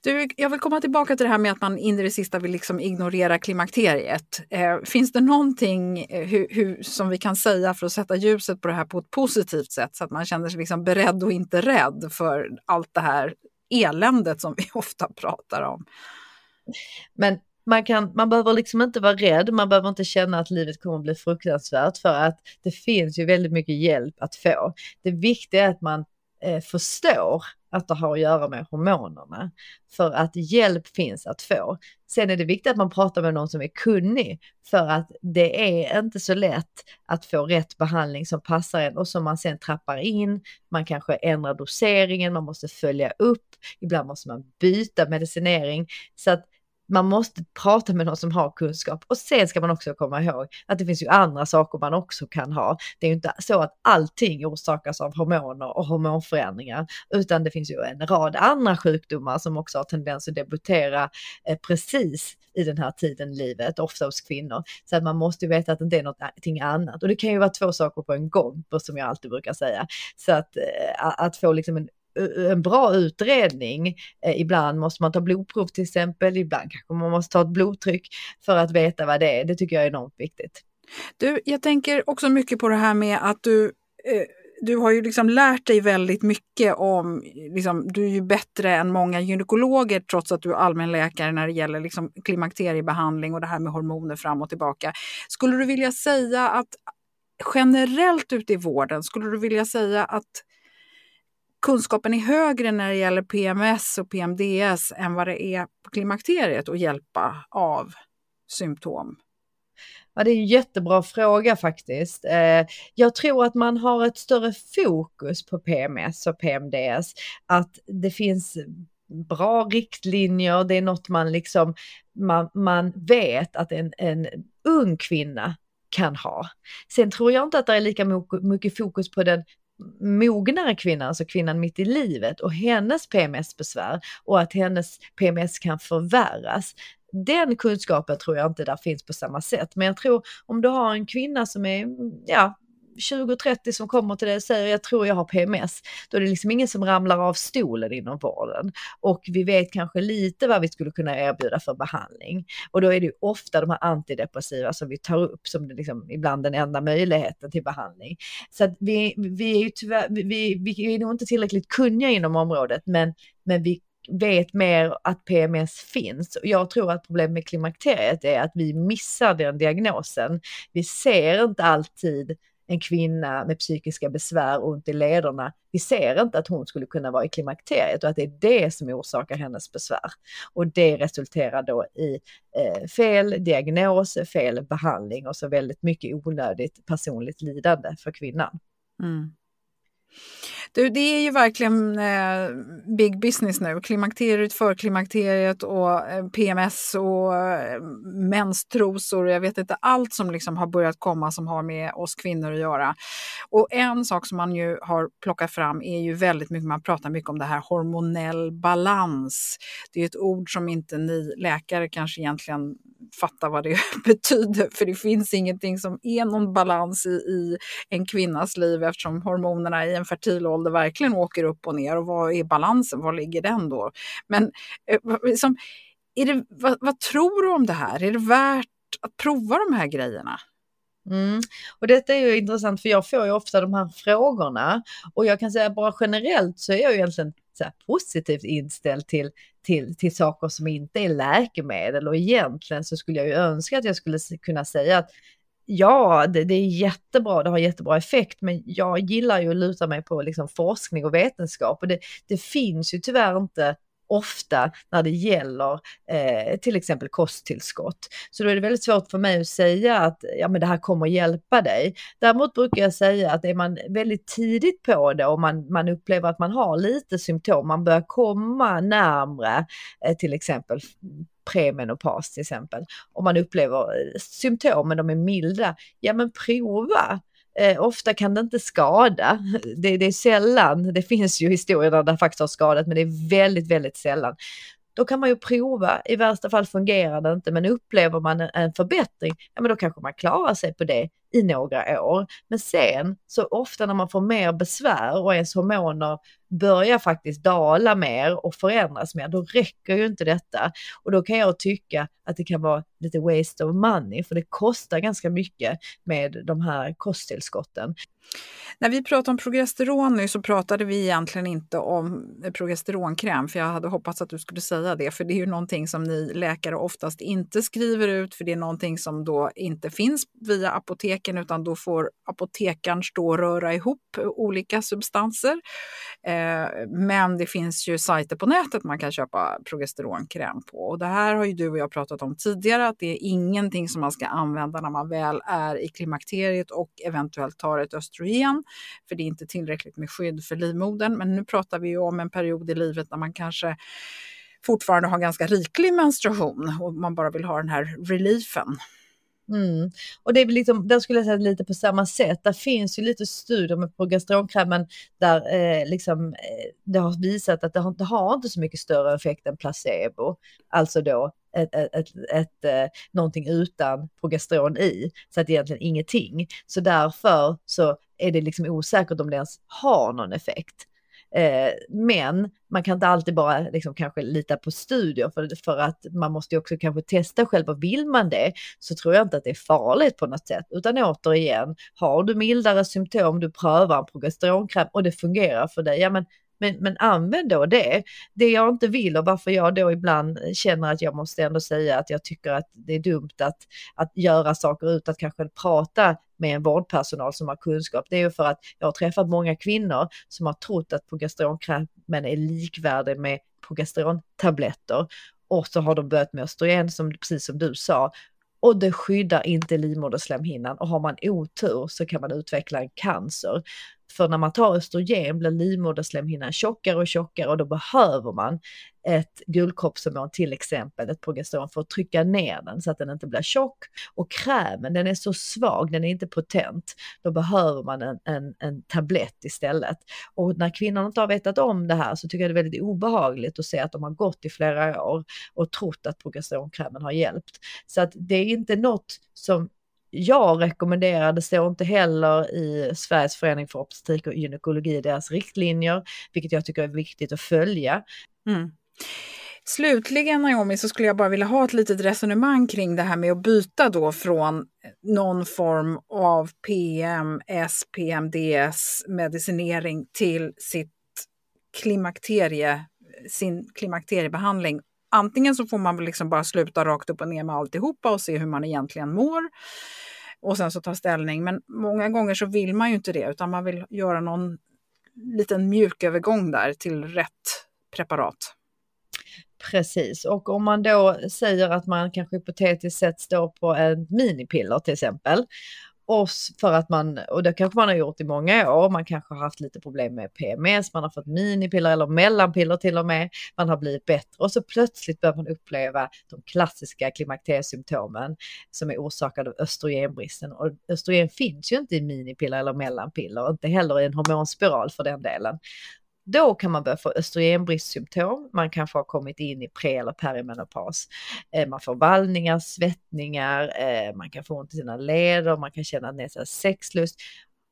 Du, jag vill komma tillbaka till det här med att man in i det sista vill liksom ignorera klimakteriet. Eh, finns det någonting eh, hu, hu, som vi kan säga för att sätta ljuset på det här på ett positivt sätt så att man känner sig liksom beredd och inte rädd för allt det här eländet som vi ofta pratar om? Men man, kan, man behöver liksom inte vara rädd, man behöver inte känna att livet kommer att bli fruktansvärt för att det finns ju väldigt mycket hjälp att få. Det viktiga är att man eh, förstår att det har att göra med hormonerna. För att hjälp finns att få. Sen är det viktigt att man pratar med någon som är kunnig för att det är inte så lätt att få rätt behandling som passar en och som man sen trappar in. Man kanske ändrar doseringen, man måste följa upp, ibland måste man byta medicinering. Så att man måste prata med någon som har kunskap och sen ska man också komma ihåg att det finns ju andra saker man också kan ha. Det är ju inte så att allting orsakas av hormoner och hormonförändringar, utan det finns ju en rad andra sjukdomar som också har tendens att debutera eh, precis i den här tiden i livet, ofta hos kvinnor. Så att man måste veta att det inte är någonting eh, annat. Och det kan ju vara två saker på en gång, som jag alltid brukar säga. Så att, eh, att få liksom en Eh, en bra utredning. Eh, ibland måste man ta blodprov till exempel, ibland kanske man måste ta ett blodtryck för att veta vad det är. Det tycker jag är enormt viktigt. Du, jag tänker också mycket på det här med att du eh, du har ju liksom lärt dig väldigt mycket om, liksom, du är ju bättre än många gynekologer trots att du är allmänläkare när det gäller liksom klimakteriebehandling och det här med hormoner fram och tillbaka. Skulle du vilja säga att generellt ute i vården, skulle du vilja säga att kunskapen är högre när det gäller PMS och PMDS än vad det är på klimakteriet att hjälpa av symptom? Ja, det är en jättebra fråga faktiskt. Eh, jag tror att man har ett större fokus på PMS och PMDS. Att det finns bra riktlinjer, det är något man liksom, man, man vet att en, en ung kvinna kan ha. Sen tror jag inte att det är lika mycket fokus på den mognare kvinnan, alltså kvinnan mitt i livet och hennes PMS-besvär och att hennes PMS kan förvärras. Den kunskapen tror jag inte där finns på samma sätt. Men jag tror om du har en kvinna som är ja, 20-30 som kommer till dig och säger jag tror jag har PMS, då är det liksom ingen som ramlar av stolen inom vården. Och vi vet kanske lite vad vi skulle kunna erbjuda för behandling. Och då är det ju ofta de här antidepressiva som vi tar upp som det liksom ibland den enda möjligheten till behandling. Så att vi, vi är ju tyvärr, vi, vi är nog inte tillräckligt kunniga inom området, men, men vi vet mer att PMS finns. Jag tror att problemet med klimakteriet är att vi missar den diagnosen. Vi ser inte alltid en kvinna med psykiska besvär och ont i lederna, vi ser inte att hon skulle kunna vara i klimakteriet och att det är det som orsakar hennes besvär. Och det resulterar då i eh, fel diagnos, fel behandling och så väldigt mycket onödigt personligt lidande för kvinnan. Mm. Du, det är ju verkligen eh, big business nu. Klimakteriet, förklimakteriet och eh, PMS och eh, menstrosor. Jag vet inte allt som liksom har börjat komma som har med oss kvinnor att göra. Och en sak som man ju har plockat fram är ju väldigt mycket, man pratar mycket om det här hormonell balans. Det är ett ord som inte ni läkare kanske egentligen fattar vad det betyder, för det finns ingenting som är någon balans i, i en kvinnas liv eftersom hormonerna i en fertil ålder verkligen åker upp och ner. Och vad är balansen? Var ligger den då? Men eh, liksom, är det, vad, vad tror du om det här? Är det värt att prova de här grejerna? Mm. Och detta är ju intressant för jag får ju ofta de här frågorna och jag kan säga bara generellt så är jag ju egentligen så positivt inställd till, till, till saker som inte är läkemedel och egentligen så skulle jag ju önska att jag skulle kunna säga att ja, det, det, är jättebra, det har jättebra effekt, men jag gillar ju att luta mig på liksom forskning och vetenskap och det, det finns ju tyvärr inte ofta när det gäller eh, till exempel kosttillskott. Så då är det väldigt svårt för mig att säga att ja, men det här kommer hjälpa dig. Däremot brukar jag säga att är man väldigt tidigt på det och man, man upplever att man har lite symptom, man börjar komma närmre eh, till exempel premenopaus till exempel, om man upplever eh, symptomen, de är milda, ja men prova Eh, ofta kan det inte skada. Det, det, är sällan, det finns ju historier där det faktiskt har skadat, men det är väldigt, väldigt sällan. Då kan man ju prova, i värsta fall fungerar det inte, men upplever man en, en förbättring, ja men då kanske man klarar sig på det i några år. Men sen så ofta när man får mer besvär och ens hormoner börjar faktiskt dala mer och förändras mer, då räcker ju inte detta. Och då kan jag tycka att det kan vara lite waste of money, för det kostar ganska mycket med de här kosttillskotten. När vi pratade om progesteron nu så pratade vi egentligen inte om progesteronkräm, för jag hade hoppats att du skulle säga det, för det är ju någonting som ni läkare oftast inte skriver ut, för det är någonting som då inte finns via apoteken, utan då får apotekaren stå och röra ihop olika substanser. Eh, men det finns ju sajter på nätet man kan köpa progesteronkräm på. Och det här har ju du och jag pratat om tidigare, att det är ingenting som man ska använda när man väl är i klimakteriet och eventuellt tar ett östrogen, för det är inte tillräckligt med skydd för livmodern. Men nu pratar vi ju om en period i livet när man kanske fortfarande har ganska riklig menstruation och man bara vill ha den här reliefen. Mm. Och det är liksom, där skulle jag säga lite på samma sätt. Där finns ju lite studier med progesteronkrämen där eh, liksom, eh, det har visat att det har, det har inte så mycket större effekt än placebo. Alltså då ett, ett, ett, ett, eh, någonting utan progesteron i, så att egentligen ingenting. Så därför så är det liksom osäkert om det ens har någon effekt. Eh, men man kan inte alltid bara liksom kanske lita på studier för, för att man måste ju också kanske testa själv och vill man det så tror jag inte att det är farligt på något sätt. Utan återigen, har du mildare symptom, du prövar en progesteronkräm och det fungerar för dig, ja men men, men använd då det. Det jag inte vill och varför jag då ibland känner att jag måste ändå säga att jag tycker att det är dumt att, att göra saker utan att kanske prata med en vårdpersonal som har kunskap. Det är ju för att jag har träffat många kvinnor som har trott att progesteronkrämen är likvärdig med progesterontabletter och så har de börjat med östrogen som precis som du sa och det skyddar inte livmoderslemhinnan och har man otur så kan man utveckla en cancer. För när man tar östrogen blir livmoderslemhinnan tjockare och tjockare och då behöver man ett guldkroppshormon, till exempel ett progesteron, för att trycka ner den så att den inte blir tjock. Och krämen, den är så svag, den är inte potent. Då behöver man en, en, en tablett istället. Och när kvinnan inte har vetat om det här så tycker jag det är väldigt obehagligt att se att de har gått i flera år och trott att progesteronkrämen har hjälpt. Så att det är inte något som jag rekommenderar, det står inte heller i Sveriges förening för obstetrik och gynekologi, deras riktlinjer, vilket jag tycker är viktigt att följa. Mm. Slutligen Naomi så skulle jag bara vilja ha ett litet resonemang kring det här med att byta då från någon form av PMS, PMDS medicinering till sitt klimakterie, sin klimakteriebehandling. Antingen så får man väl liksom bara sluta rakt upp och ner med alltihopa och se hur man egentligen mår och sen så ta ställning. Men många gånger så vill man ju inte det utan man vill göra någon liten mjukövergång där till rätt preparat. Precis, och om man då säger att man kanske hypotetiskt sett står på en minipiller till exempel och för att man, och det kanske man har gjort i många år, man kanske har haft lite problem med PMS, man har fått minipiller eller mellanpiller till och med, man har blivit bättre och så plötsligt börjar man uppleva de klassiska klimakteriesymptomen som är orsakade av östrogenbristen. Och östrogen finns ju inte i minipiller eller mellanpiller, inte heller i en hormonspiral för den delen. Då kan man börja få östrogenbristsymptom, man kanske har kommit in i pre eller perimenopaus. Eh, man får vallningar, svettningar, eh, man kan få ont i sina leder, man kan känna nästan sexlust.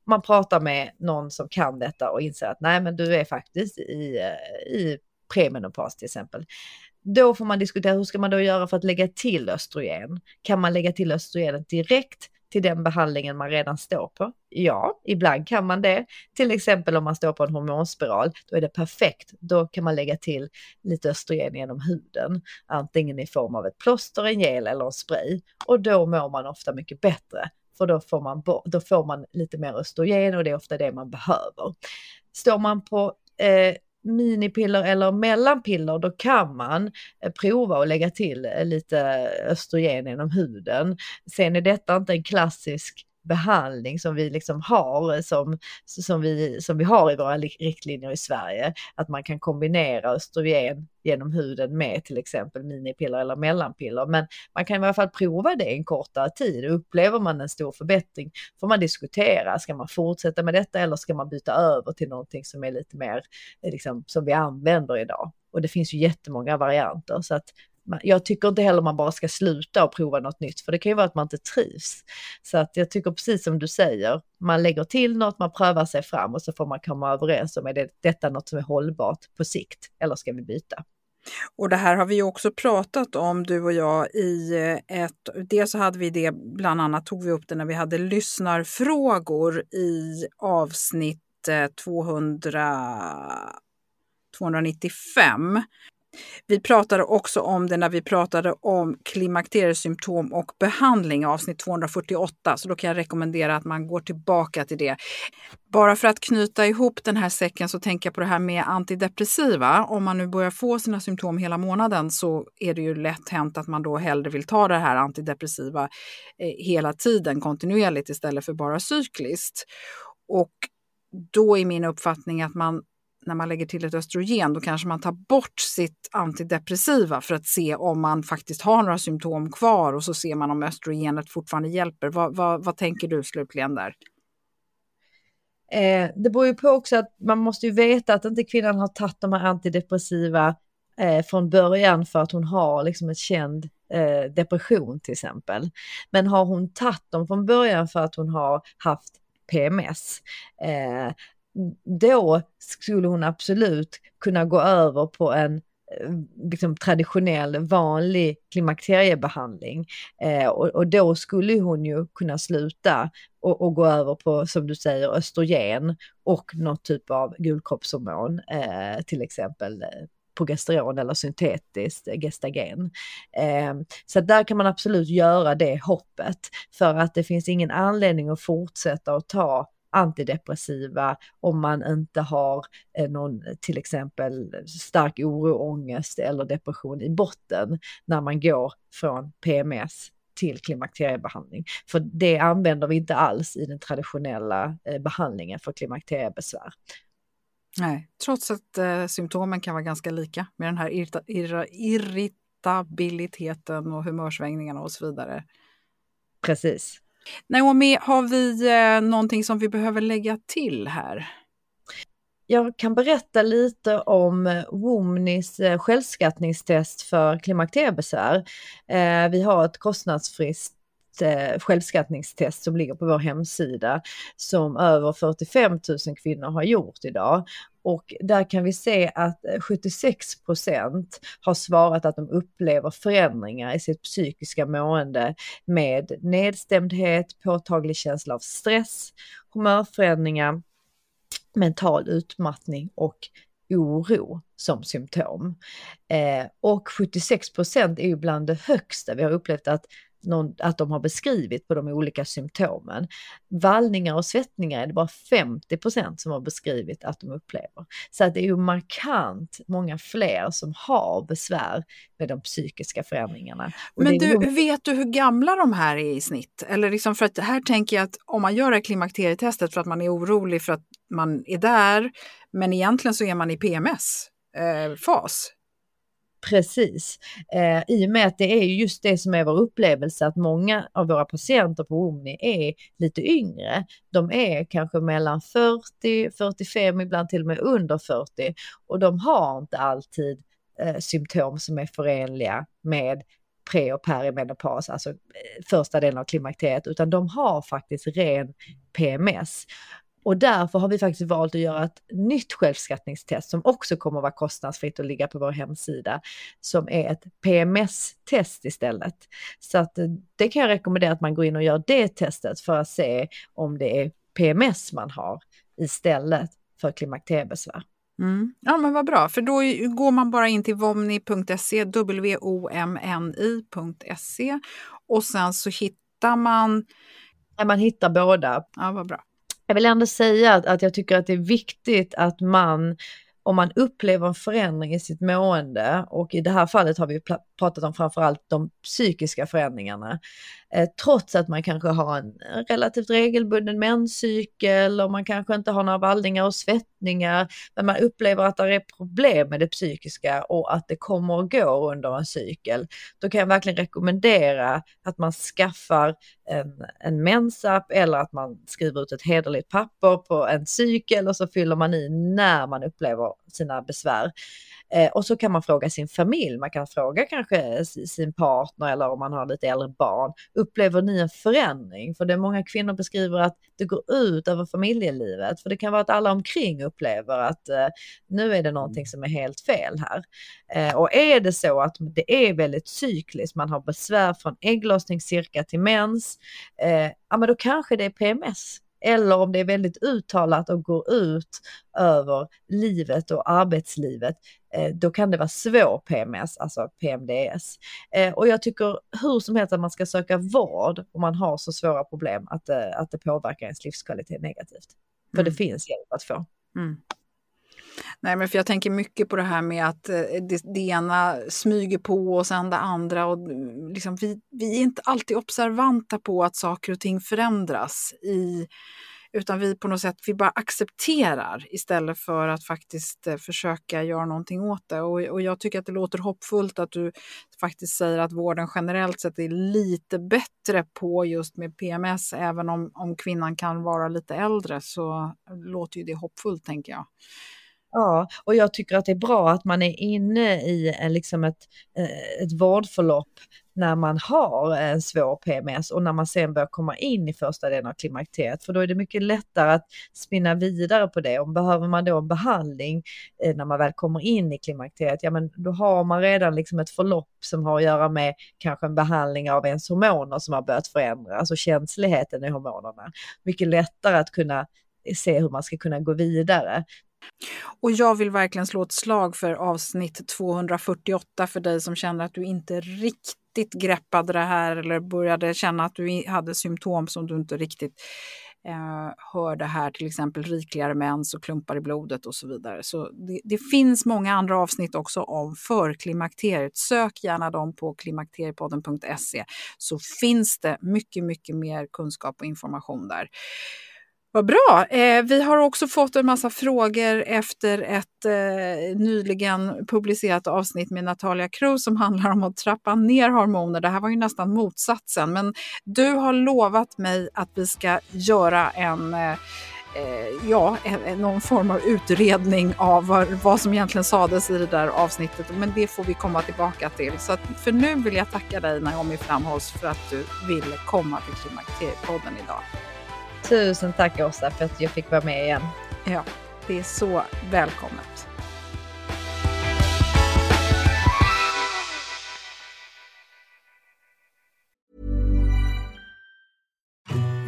Man pratar med någon som kan detta och inser att nej men du är faktiskt i, eh, i premenopaus till exempel. Då får man diskutera hur ska man då göra för att lägga till östrogen? Kan man lägga till östrogenet direkt till den behandlingen man redan står på? Ja, ibland kan man det. Till exempel om man står på en hormonspiral, då är det perfekt. Då kan man lägga till lite östrogen genom huden, antingen i form av ett plåster, en gel eller en spray. Och då mår man ofta mycket bättre, för då får man, då får man lite mer östrogen och det är ofta det man behöver. Står man på eh, minipiller eller mellanpiller, då kan man eh, prova att lägga till eh, lite östrogen genom huden. Sen är detta inte en klassisk behandling som vi liksom har eh, som, som, vi, som vi har i våra riktlinjer i Sverige. Att man kan kombinera östrogen genom huden med till exempel minipiller eller mellanpiller. Men man kan i alla fall prova det en kortare tid. Upplever man en stor förbättring får man diskutera, ska man fortsätta med detta eller ska man byta över till någonting som är lite mer eh, liksom, som vi använder idag? Och det finns ju jättemånga varianter så att jag tycker inte heller man bara ska sluta och prova något nytt, för det kan ju vara att man inte trivs. Så att jag tycker precis som du säger, man lägger till något, man prövar sig fram och så får man komma överens om är det, detta något som är hållbart på sikt eller ska vi byta? Och det här har vi ju också pratat om du och jag i eh, ett, dels så hade vi det, bland annat tog vi upp det när vi hade lyssnarfrågor i avsnitt eh, 200, 295. Vi pratade också om det när vi pratade om klimakteriesymptom och behandling, avsnitt 248, så då kan jag rekommendera att man går tillbaka till det. Bara för att knyta ihop den här säcken så tänker jag på det här med antidepressiva. Om man nu börjar få sina symptom hela månaden så är det ju lätt hänt att man då hellre vill ta det här antidepressiva eh, hela tiden kontinuerligt istället för bara cykliskt. Och då är min uppfattning att man när man lägger till ett östrogen, då kanske man tar bort sitt antidepressiva för att se om man faktiskt har några symptom kvar och så ser man om östrogenet fortfarande hjälper. Vad, vad, vad tänker du slutligen där? Eh, det beror ju på också att man måste ju veta att inte kvinnan har tagit de här antidepressiva eh, från början för att hon har liksom en känd eh, depression till exempel. Men har hon tagit dem från början för att hon har haft PMS, eh, då skulle hon absolut kunna gå över på en eh, liksom, traditionell vanlig klimakteriebehandling. Eh, och, och, då skulle hon ju kunna sluta och, och, gå över på, som du säger, östrogen och något typ av gulkroppshormon, eh, till exempel eh, progesteron eller syntetiskt eh, gestagen. Eh, så där kan man absolut göra det hoppet för att det finns ingen anledning att fortsätta att ta antidepressiva om man inte har eh, någon till exempel stark oro, ångest eller depression i botten när man går från PMS till klimakteriebehandling. För det använder vi inte alls i den traditionella eh, behandlingen för klimakteriebesvär. Nej, trots att eh, symptomen kan vara ganska lika med den här irrita irra irritabiliteten och humörsvängningarna och så vidare. Precis. Naomi, har vi eh, någonting som vi behöver lägga till här? Jag kan berätta lite om eh, Womnis eh, självskattningstest för klimakteriebesvär. Eh, vi har ett kostnadsfritt eh, självskattningstest som ligger på vår hemsida som över 45 000 kvinnor har gjort idag. Och där kan vi se att eh, 76 procent har svarat att de upplever förändringar i sitt psykiska mående med nedstämdhet, påtaglig känsla av stress, humörförändringar, mental utmattning och oro som symptom. Eh, och 76 procent är ju bland det högsta. Vi har upplevt att någon, att de har beskrivit på de olika symptomen. Vallningar och svettningar är det bara 50% som har beskrivit att de upplever. Så att det är ju markant många fler som har besvär med de psykiska förändringarna. Och Men du, ju... vet du hur gamla de här är i snitt? Eller liksom för att här tänker jag att om man gör det klimakterietestet för att man är orolig för att man är där, men egentligen så är man i PMS-fas. Precis. Eh, I och med att det är just det som är vår upplevelse att många av våra patienter på Omni är lite yngre. De är kanske mellan 40, 45, ibland till och med under 40 och de har inte alltid eh, symptom som är förenliga med pre och perimenopaus, alltså eh, första delen av klimakteriet, utan de har faktiskt ren PMS. Och därför har vi faktiskt valt att göra ett nytt självskattningstest som också kommer att vara kostnadsfritt och ligga på vår hemsida, som är ett PMS-test istället. Så att eh, det kan jag rekommendera att man går in och gör det testet för att se om det är PMS man har istället för klimakteriebesvär. Mm. Ja men vad bra, för då går man bara in till vomni.se, w-o-m-n-i.se och sen så hittar man... Ja, man hittar båda. Ja, vad bra jag vill ändå säga att, att jag tycker att det är viktigt att man om man upplever en förändring i sitt mående och i det här fallet har vi pratat om framförallt de psykiska förändringarna. Eh, trots att man kanske har en relativt regelbunden menscykel och man kanske inte har några vallningar och svettningar, men man upplever att det är problem med det psykiska och att det kommer och går under en cykel. Då kan jag verkligen rekommendera att man skaffar en, en mensapp eller att man skriver ut ett hederligt papper på en cykel och så fyller man i när man upplever sina besvär. Eh, och så kan man fråga sin familj, man kan fråga kanske sin partner eller om man har lite äldre barn. Upplever ni en förändring? För det är många kvinnor beskriver att det går ut över familjelivet. För det kan vara att alla omkring upplever att eh, nu är det någonting som är helt fel här. Eh, och är det så att det är väldigt cykliskt, man har besvär från ägglossning cirka till mens, eh, ja men då kanske det är PMS eller om det är väldigt uttalat och går ut över livet och arbetslivet, eh, då kan det vara svår PMS, alltså PMDS. Eh, och jag tycker hur som helst att man ska söka vård om man har så svåra problem att, eh, att det påverkar ens livskvalitet negativt. För mm. det finns hjälp att få. Mm. Nej, men för jag tänker mycket på det här med att eh, det, det ena smyger på och sen det andra. Och mm, liksom vi, vi är inte alltid observanta på att saker och ting förändras i utan vi på något sätt vi bara accepterar istället för att faktiskt eh, försöka göra någonting åt det. Och, och jag tycker att det låter hoppfullt att du faktiskt säger att vården generellt sett är lite bättre på just med PMS, även om, om kvinnan kan vara lite äldre så låter ju det hoppfullt tänker jag. Ja, och jag tycker att det är bra att man är inne i liksom ett, eh, ett vårdförlopp när man har en svår PMS och när man sen börjar komma in i första delen av klimakteriet. För då är det mycket lättare att spinna vidare på det. Och behöver man då en behandling eh, när man väl kommer in i klimakteriet, ja men då har man redan liksom ett förlopp som har att göra med kanske en behandling av ens hormoner som har börjat förändras, alltså känsligheten i hormonerna. Mycket lättare att kunna se hur man ska kunna gå vidare. Och jag vill verkligen slå ett slag för avsnitt 248 för dig som känner att du inte riktigt greppade det här eller började känna att du hade symptom som du inte riktigt eh, hörde här, till exempel rikligare mens och klumpar i blodet och så vidare. Så det, det finns många andra avsnitt också om förklimakteriet. Sök gärna dem på klimakteriepodden.se så finns det mycket, mycket mer kunskap och information där. Vad bra! Eh, vi har också fått en massa frågor efter ett eh, nyligen publicerat avsnitt med Natalia Cruz som handlar om att trappa ner hormoner. Det här var ju nästan motsatsen, men du har lovat mig att vi ska göra en eh, eh ja, någon form av utredning av vad, vad, som egentligen sades i det där avsnittet. Men det får vi komma tillbaka till. Så för nu vill jag tacka dig Naomi Framhålls för att du ville komma till Klimakteriepodden idag. Tusen tack Åsa för att jag fick vara med igen. Ja, det är så välkommet.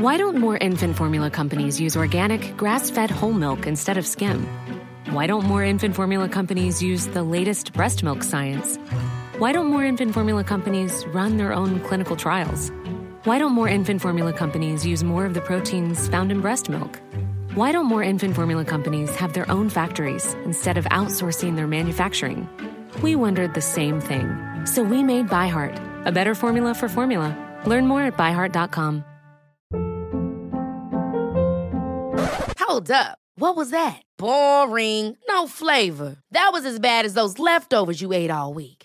Why don't more infant formula companies use organic, grass-fed whole milk instead of skim? Why don't more infant formula companies use the latest breast milk science? Why don't more infant formula companies run their own clinical trials? Why don't more infant formula companies use more of the proteins found in breast milk? Why don't more infant formula companies have their own factories instead of outsourcing their manufacturing? We wondered the same thing. So we made ByHeart, a better formula for formula. Learn more at byheart.com. Hold up. What was that? Boring. No flavor. That was as bad as those leftovers you ate all week.